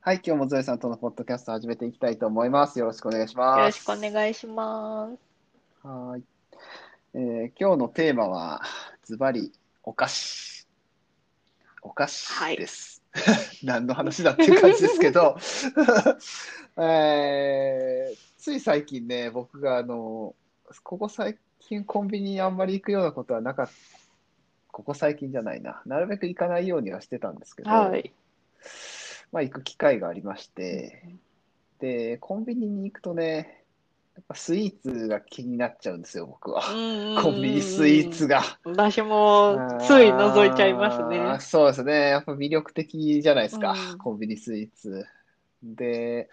はい、今日もゾエさんとのポッドキャスト始めていきたいと思います。よろしくお願いしよろます。しくお願いします。はーい、えー今日のテーマは、ズバリ、お菓子。お菓子です。何の話だっていう感じですけど、えーつい最近ね、僕があの、ここ最近コンビニにあんまり行くようなことはなかった。ここ最近じゃないな。なるべく行かないようにはしてたんですけど、はい。まあ行く機会がありまして、で、コンビニに行くとね、やっぱスイーツが気になっちゃうんですよ、僕は。コンビニスイーツが。私もつい覗いちゃいますね。そうですね。やっぱ魅力的じゃないですか、うんコンビニスイーツ。で、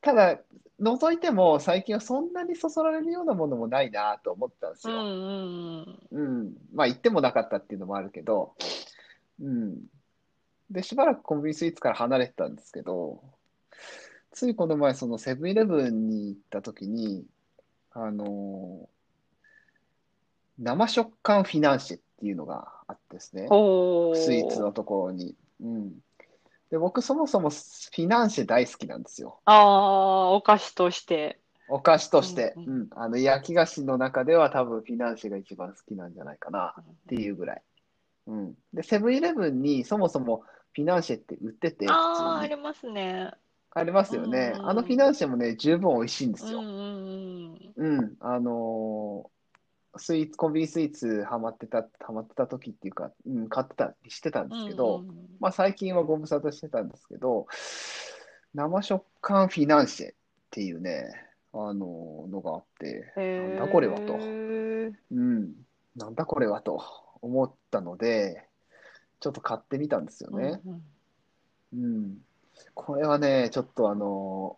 ただ、覗いても最近はそんなにそそられるようなものもないなと思ったんですよ。うんうんうん。まあ、行ってもなかったっていうのもあるけど、うん。で、しばらくコンビニスイーツから離れてたんですけど、ついこの前、そのセブンイレブンに行った時に、あの生食感フィナンシェっていうのがあってですね、スイーツのところに。うん。で、僕そもそもフィナンシェ大好きなんですよ。ああ、お菓子として。お菓子として。うんうん。あの、焼き菓子の中では多分フィナンシェが一番好きなんじゃないかな。っていうぐらい。うん。で、セブンイレブンにそもそもフィナンシェって売ってて、普ああ、あ。りますね。ありますよね。うんあのフィナンシェもね、十分美味しいんですよ。うんうんうん。うん。あのースイーツ、コンビニスイーツハマってた、ハマってた時っていうか、うん、買ってたりしてたんですけど、うんうんうんまあ最近はご無沙汰してたんですけど、生食感フィナンシェっていうね、あののがあって、へなんだこれはと。ーうん、なんだこれはと思ったので、ちょっと買ってみたんですよね。うんうんうん。これはね、ちょっとあの、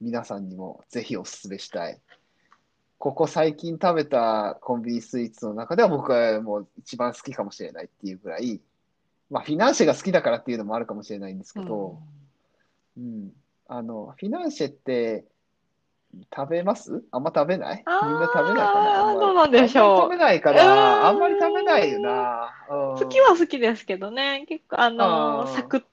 皆さんにもぜひお勧めしたい。ここ最近食べたコンビニスイーツの中では僕はもう一番好きかもしれないっていうぐらい、まあフィナンシェが好きだからっていうのもあるかもしれないんですけど、うん。あの、フィナンシェって食べます？あんま食べない？みんな食べないかなどうなんでしょう。食べないかうーん。なあんまり食べないよな。うん。好きは好きですけどね、結構あのあーサクッ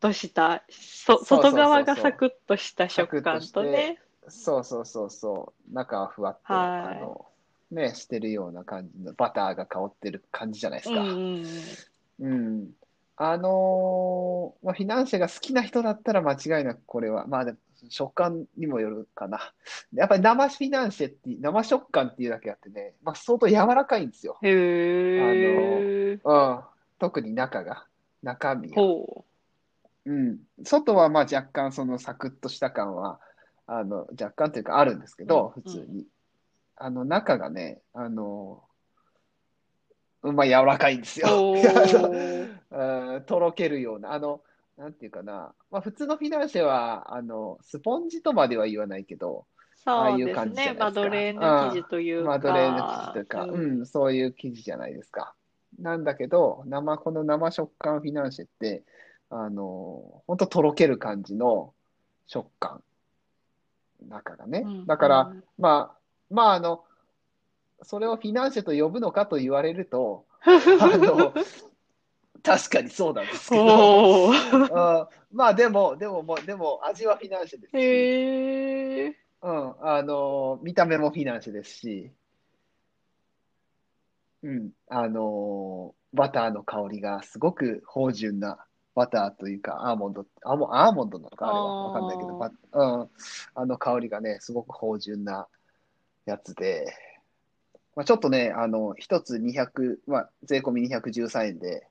とした、そ外側がサクッとした食感とね。そうそうそうそう。中はふわっと、はい。あの、ね、してるような感じの、バターが香ってる感じじゃないですか。うん。うん。あのーまあ、フィナンシェが好きな人だったら間違いなくこれは、まあでも食感にもよるかな。やっぱり生フィナンシェって、生食感っていうだけあってね、まあ、相当柔らかいんですよ。へえ。うん。特に中が、中身が。ほうん。外はまあ若干そのサクッとした感は、あの、若干というかあるんですけど、うん普通に。あの、中がね、あの、まあ柔らかいんです う。よ。とろけるような、あの、なんていうかな、まあ普通のフィナンシェは、あの、スポンジとまでは言わないけど、ああいう感じじゃね。ないですかマドレーヌ生地というマドレーヌ生地というか、か。うん、そういう生地じゃないですか。なんだけど、生、この生食感フィナンシェって、あの、ほんととろける感じの食感。中がね。うんだから、うんまあ、まあ、あの、それをフィナンシェと呼ぶのかと言われると、あの、確かにそうなんですけど、おー。うん。まあでも、でも、もうでも、味はフィナンシェですし、へえ。うん、あの、見た目もフィナンシェですし、うん、あの、バターの香りがすごく芳醇なバターというか、アーモンド、アーモアーモンドなのか、あれは。わかんないけど、バうん、あの香りがね、すごく芳醇なやつで、まあ、ちょっとね、あの、一つ200、まあ、税込み213円で、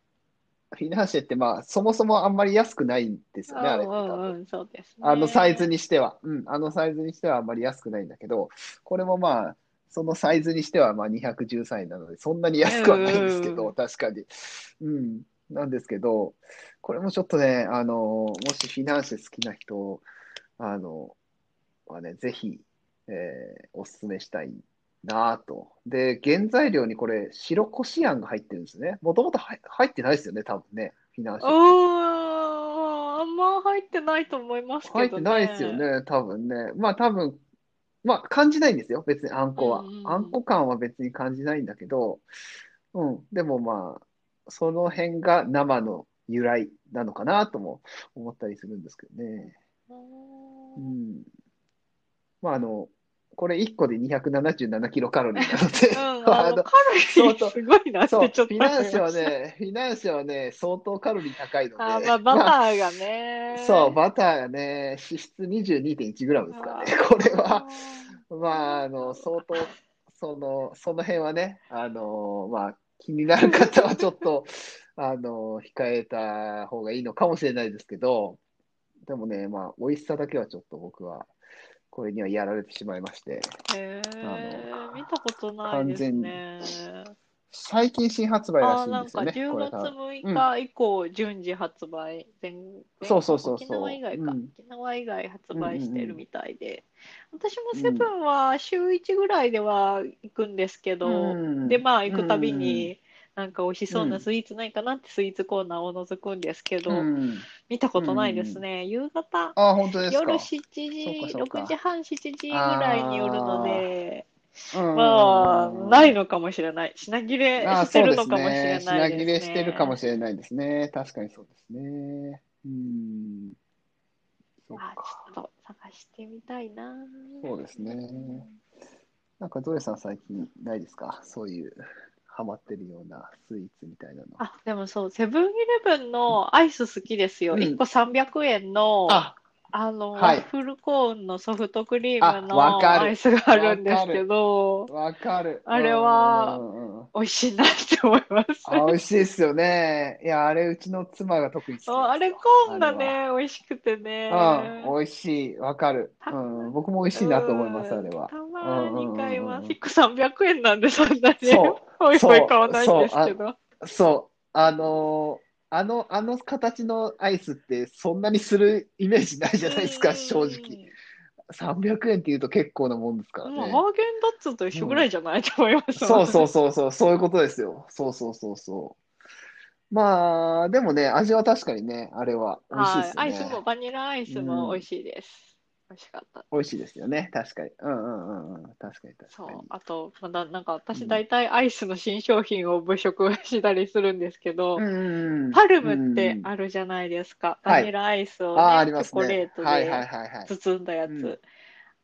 フィナンシェって、まあ、そもそもあんまり安くないんですよね、あれって多分。うんうんうん、そうですね。あのサイズにしては、うん、あのサイズにしてはあんまり安くないんだけど、これもまあ、そのサイズにしてはまあ213円なので、そんなに安くはないんですけど、うん確かに。うん、なんですけど、これもちょっとね、あの、もしフィナンシェ好きな人、あの、はね、ぜひ、えーおすすめしたいなぁと。で、原材料にこれ、白こしあんが入ってるんですね。もともと入入ってないですよね、多分ね、フィナンシェあんま入ってないと思いますけどね。入ってないですよね、多分ね。まあ多分、まあ感じないんですよ、別にあんこはうんうんう。んあんこ感は別に感じないんだけど、うん、でもまあ、その辺が生の由来なのかなとも思ったりするんですけどね。ううんん。まあ、あの、これ1個で277キロカロリーなので、うん、あの、カロリーすごいなってちょっとフィナンシェは。ね、フィナンシェはね、相当カロリー高いので、あー、まあ、バタまあーがね。そう、バターがね、脂質 22.1g ですからね、これは、まあ、あの、相当、その、その辺はね、あの、まあ、気になる方はちょっと、あの、控えた方がいいのかもしれないですけど、でもね、まあ、美味しさだけはちょっと僕は、これにはやられてしまいまして、へえ、あの見たことないですね。最近新発売らしいんですよね、10月これが。6日以降、順次発売。全そうそうそうそう沖縄以外か。うん沖縄以外発売してるみたいで。私もうんセブンは週1ぐらいでは行くんですけど、うんで、まあ行くたびうんに、なんか美味しそうなスイーツないかなってスイーツコーナーを覗くんですけど、うん。見たことないですね。夕方、あ、本当です夜か。7時、そうかそうか6時半、7時ぐらいによるので、うんまあ、ないのかもしれない。品切れあしてるのかもしれね。ないですね。品切れしてるかもしれないですね。確かにそうですね。うん。そっあ、か。ちょっと探してみたいな。そうですね。なんか、ゾエさん最近ないですか？そういう、ハマってるようなスイーツみたいなの。あ、でもそう、セブンイレブンのアイス好きですよ。うん1個300円の、あ、あの、はいワッフルコーンのソフトクリームあわかるのアイスがあるんですけど、わかる。あれはうんうんうん美味しいなって思います。あ、美味しいですよね。いや、あれ、うちの妻が特に好きそうあれコーンがね、美味しくてね。うん、美味しい。わかる。うん、僕も美味しいなと思います、あれは。たまに買います。うんうんうんうん1個300円なんで、そんなに。そう おいおい買わないんですけそうど。そう、あのーあの、あの形のアイスってそんなにするイメージないじゃないですか、正直。300円って言うと結構なもんですからうん。もうね。ハーゲンダッツと一緒ぐらいじゃないと思います。そうそうそうそう、そういうことですよ。そうそうそうそう。まあ、でもね、味は確かにね、あれは美味しいです。ね。アイスも、バニラアイスも美味しいです。美味しかった。美味しいですよね、確かに。うんうんうんうん、確かに確そうかに。。あと、まだ、なんかう私ん大体アイスの新商品を物色したりするんですけど、うんうんうんパルムってうんあるじゃないですか。はいバニラアイスをね、りますチョコレね。はいートではいはいはい。包んだやうんつ。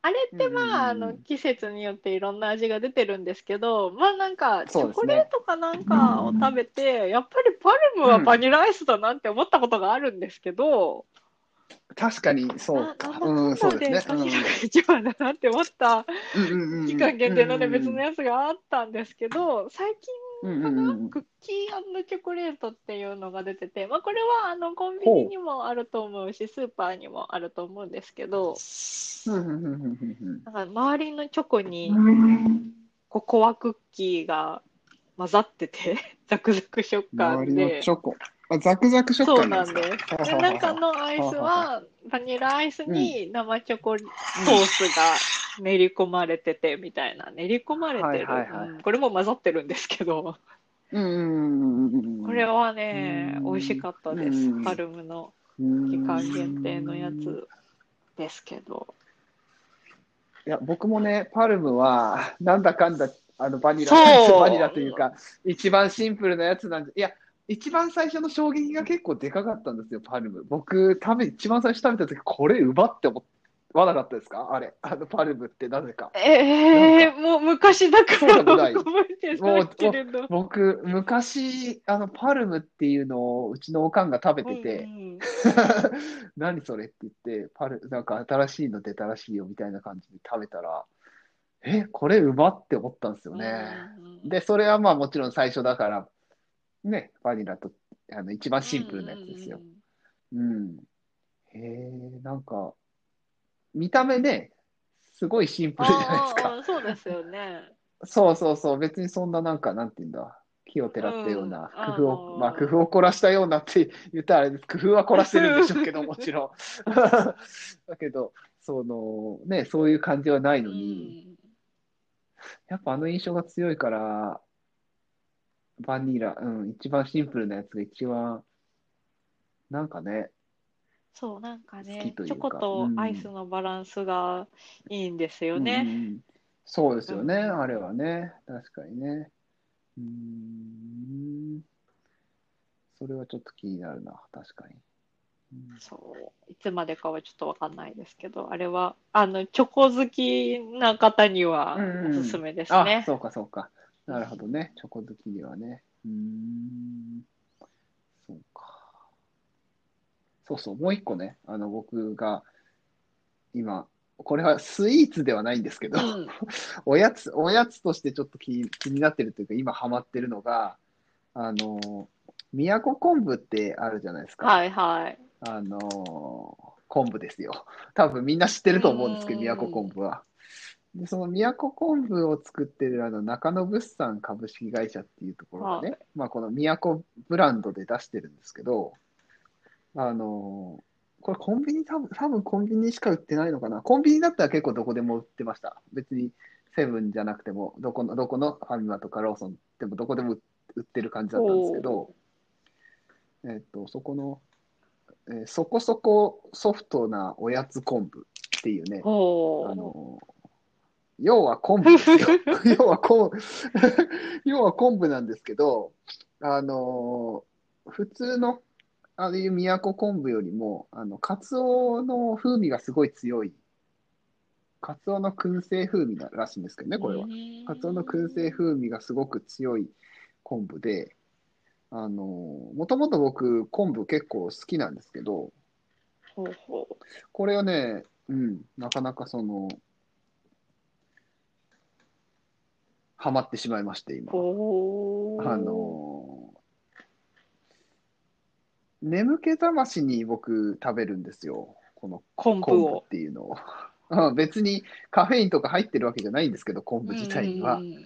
あれってまあ、あうんうんうんの、季節によっていろんな味が出てるんですけど、まあなんか、チョコレートかなんかを食べて、やっぱりパルムはバニラアイスだなって思ったことがあるんですけど、確かにそうか。なうん、そうですね。一番だなって思った期間限定のね、別のやつがあったんですけど、最近うんかな、クッキーチョコレートっていうのが出てて、まあ、これはあのコンビニにもあると思うし、スーパーにもあると思うんですけど、なんか周りのチョコにココアクッキーが混ざってて、ザクザク食感周りでのチ。ョコ。あ、ザクザク食そう感なんんです。で、中のアイスは、バニラアイスに生チョコソースが練り込まれてて、みたいな。練り込まれてる。はいはいはいうんこれも混ざってるんですけど、うんうんうんうんうん。これはね、うん美味しかったですうん。パルムの期期間限定のやつですけど。いや、僕もね、パルムは、なんだかんだ、あの、バニラ、そうバニラというか、一番シンプルなやつなんで、いや、一番最初の衝撃が結構でかかったんですよ、パルム。僕、食べ、一番最初食べた時、これ奪って思わなかったですか？あれ、あの、パルムってなぜか。ええもう昔だからそうでもない覚えてないけれど。僕、昔、あの、パルムっていうのを、うちのおかんが食べてて、うんうん 何それって言って、パル、なんか新しいの出たらしいよみたいな感じで食べたら、え、これうまって思ったんですよね。うんうんで、それはまあもちろん最初だから、ね、バニラと、あの、一番シンプルなやつですよ。うん。へえ、なんか、見た目ね、すごいシンプルじゃないですあか。あそうですよね。そうそうそう、別にそんななんか、なんて言うんだ、木をてらったようなうん工夫を、あのーまあ工夫を凝らしたようなって言ったらあれです。工夫は凝らしてるんでしょうけど、もちろん。だけど、その、ね、そういう感じはないうのに、んやっぱあの印象が強いから、バニラ、うん、一番シンプルなやつが一番、なんかね、そう、なんか好ねき、というかチョコとアイスのバランスがいいんですようんうんね。うんそうですよね、うんあれはね、確かにね。うーん、それはちょっと気になるな、確かに。うんそう。いつまでかはちょっとわかんないですけど、あれは、あの、チョコ好きな方にはうんうんおすすめですあ、ね。そうかそうか。なるほどね。チョコ好きにはね。うーん。そうか。そうそう、もう一個ね、あの、僕が今、これはスイーツではないんですけど、うん。おやつ、おやつとしてちょっと気気になってるというか、今ハマってるのが、あの、宮古昆布ってあるじゃないですか。はいはい。あの昆布ですよ。多分みんな知ってると思うんですけど、うん宮古昆布は。で、その宮古昆布を作ってるあの中野物産株式会社っていうところがね、はいまあこの宮古ブランドで出してるんですけど、あのこれコンビニ多分、多分コンビニしか売ってないのかな？コンビニだったら結構どこでも売ってました。別にセブンじゃなくても、どこの、どこのファミマとかローソンでもどこでも売ってる感じだったんですけど、えっと、そこの、えーそこそこソフトなおやつ昆布っていうね、あほう。の、要は昆布ですよ。要は昆布、要は昆布なんですけど、あの、普通の、ああいう宮古昆布よりも、あの、カツオの風味がすごい強い、カツオの燻製風味らしいんですけどね、これは。カツオの燻製風味がすごく強い昆布で、あの、もともと僕、昆布結構好きなんですけど、ほうほう。これはね、うん、なかなかその、ハマってしまいまして、今。あの、眠気覚ましに僕食べるんですよ。この昆布っを。ていうのを。うん別にカフェインとか入ってるわけじゃないんですけど、昆布自体にはう。ん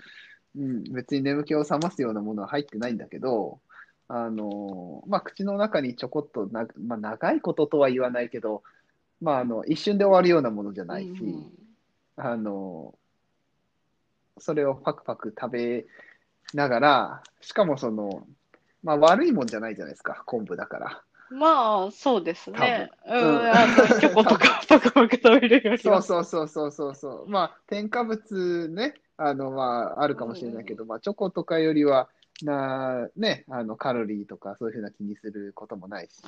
うん、別に眠気を覚ますようなものは入ってないんだけど、あのまあ、口の中にちょこっとな、まあ、長いこととは言わないけど、まあ、あの一瞬で終わるようなものじゃないし、うんあのそれをパクパク食べながら、しかもその、まあ、悪いもんじゃないじゃないですか、昆布だから。まあ、そうですね。うんん、あの、チョコとか パクパク食べるよりそうは。そうそうそうそうそう。まあ、添加物ね、あの、まあ、あるかもしれないけど、まあ、チョコとかよりは、な、ね、あの、カロリーとかそういうふうな気にすることもないし、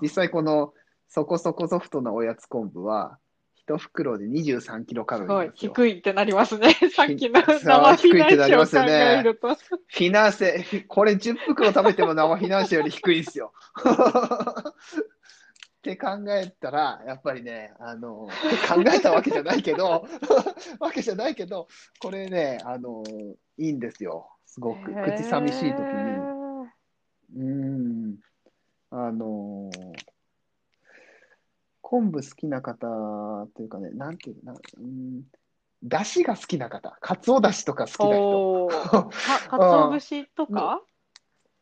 実際この、そこそこソフトなおやつ昆布は、一袋で23キロカロリーですよ。低いってなりますね。さっきの生フィナンシェを考低いってなりますよねえると。フィナンシェ、これ10袋食べても生フィナンシェより低いんですよ。って考えたら、やっぱりね、あの、考えたわけじゃないけど、わけじゃないけど、これね、あの、いいんですよ。すごく。口寂しい時に。うーん。あの、昆布好きな方というかね、なんていうかな、うん、だしが好きな方、かつおだしとか好きな人。か、かつお節とか？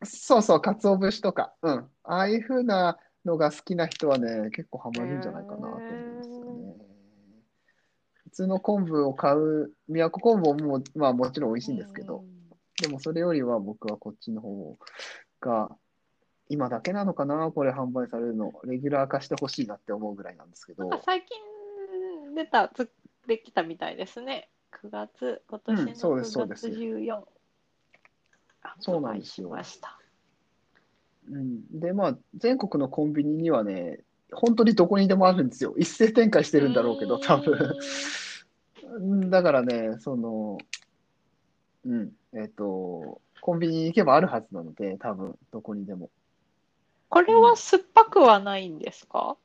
そうそう、鰹節とか。うん。ああいう風なのが好きな人はね、結構ハマるんじゃないかなと思うんですよね。普通の昆布を買う、宮古昆布もまあもちろん美味しいんですけど、でもそれよりは僕はこっちの方が、今だけなのかな、これ販売されるの。レギュラー化してほしいなって思うぐらいなんですけど最近出た、つできたみたいですね。9月、今年のうんそうですそう9月です14。そうなんですよ発売しました。うん、で、まあ、全国のコンビニにはね、本当にどこにでもあるんですよ。一斉展開してるんだろうけど、多分。うんだからね、その、うん、えっと、コンビニに行けばあるはずなので、多分、どこにでも。これは酸っぱくはないんですか？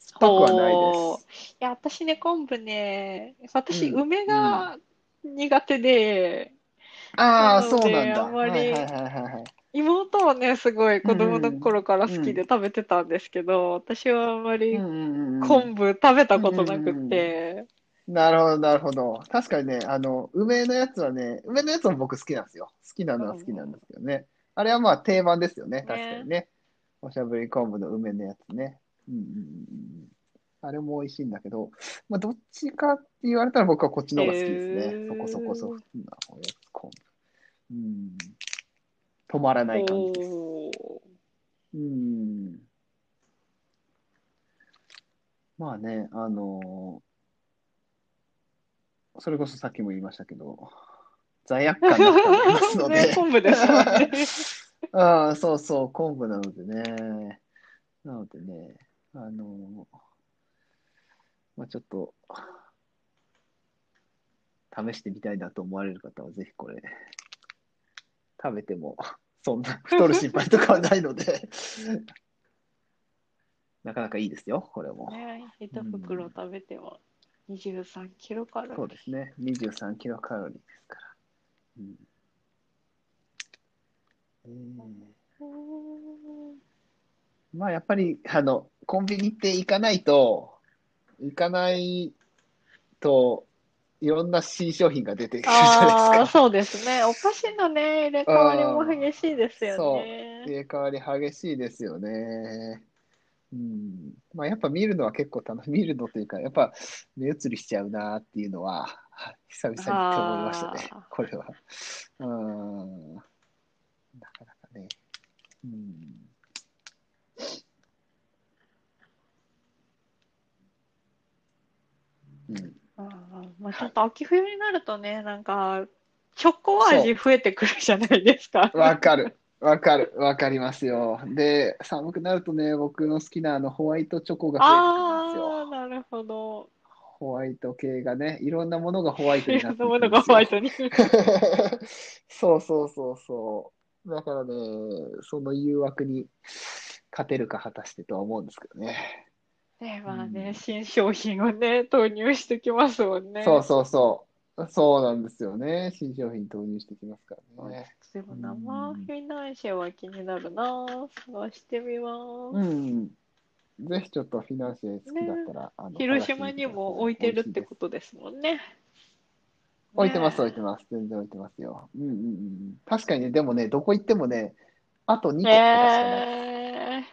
酸っぱくはないです。いや、私ね、昆布ね、私、うん梅が苦手で、ああ、なのでそうなんだ。あんまりはいはいはいはいはい。妹はね、すごい子供の頃から好きで食べてたんですけど、私はあんまりうんうんうん昆布食べたことなくって、なるほど、なるほど。確かにね、あの、梅のやつはね、梅のやつも僕好きなんですよ。好きなのは好きなんですけどね。あれはまあ定番ですよね、確かにね。おしゃぶり昆布の梅のやつね。うんうんうんうん。あれも美味しいんだけど、まあ、どっちかって言われたら僕はこっちの方が好きですね。へーそこそこソフトなおやつ昆布。うん。止まらない感じです。うん。まあね、あのそれこそさっきも言いましたけど、罪悪感なく食べますので、ね、昆布ですよね。ああ、そうそう、昆布なのでね。なのでね、あの、まあちょっと、試してみたいなと思われる方は、ぜひこれ、食べても、そんな 太る心配とかはないので、なかなかいいですよ、これも。ね、一袋食べても23キロカロリー。そうですね、23キロカロリーですから。うんまあやっぱり、あの、コンビニって行かないと、行かないと、いろんな新商品が出てくるじゃないですか。そうですね。お菓子のね、入れ替わりも激しいですよね。入れ替わり激しいですよね。うん。まあやっぱ見るのは結構楽しい。見るのというか、やっぱ目移りしちゃうなっていうのは、久々にって思いましたね。これは。うん。なかなかね。うん。うん。あーまあ、ちょっと秋冬になるとね、なんか、チョコ味増えてくるじゃないですか。わかる。わかる。わかりますよ。で、寒くなるとね、僕の好きなあのホワイトチョコが増えてくるんですよ。ああ、なるほど。ホワイト系がね、いろんなものがホワイトにいなろんなっていくんですよものがホワイトに。そうそうそうそう。だからね、その誘惑に勝てるか果たしてとは思うんですけどね。ね、まあね、うん新商品をね、投入してきますもんね。そうそうそう。そうなんですよね。新商品投入してきますからね。でも生フィナンシェは気になるな。探してみます。うん。ぜひちょっとフィナンシェ好きだったら、あの広島にも置いてるってことですもんね。置いてます、ね置いてます。全然置いてますよ。うんうんうん。確かにね、でもね、どこ行ってもね、あと2個しかない。え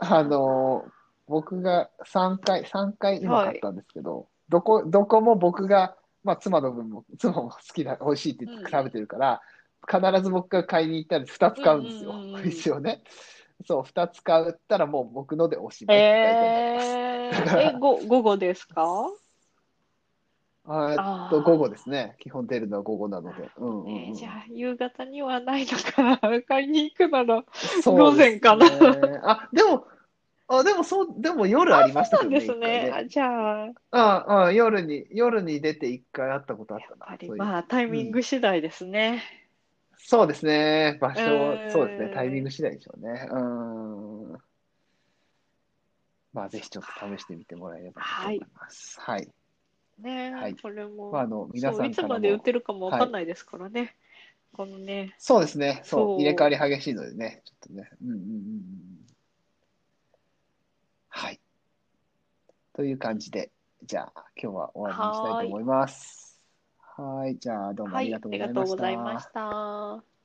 あのー僕が3回、3回今買ったんですけど、どこ、どこも僕が、まあ妻の分も、妻も好きだ、美味しいって食べてるから、必ず僕が買いに行ったら2つ買うんですようんうんうんう。ん一応ね。そう、2つ買ったらもう僕のでおしまいって大体になります。えー、え、ご午後ですか？あと、午後ですね。基本出るのは午後なので。うんうんうんえーじゃあ、夕方にはないのかな買いに行くなら。そうですね午前かなあ、でも、あ、でもそう、でも夜ありましたそうなんですね。あじゃあ、やああ、夜に、夜に出て一回会ったことあったな。っぱりそういうまあ、タイミング次第ですね。そうですね。場所うん、そうですね。タイミング次第でしょうね。うん。まあ、ぜひちょっと試してみてもらえればなと思います。はい。ね、はいこれも、まあ、あの、皆さんからもまで売ってるかもわかんないですからね。このね、そうですね。そう、入れ替わり激しいのでね。ちょっとね。うんうんうんうん。はい。という感じで、じゃあ、今日は終わりにしたいと思います。はい。じゃあ、どうもあはい、りがとうありがとうございました。ございました。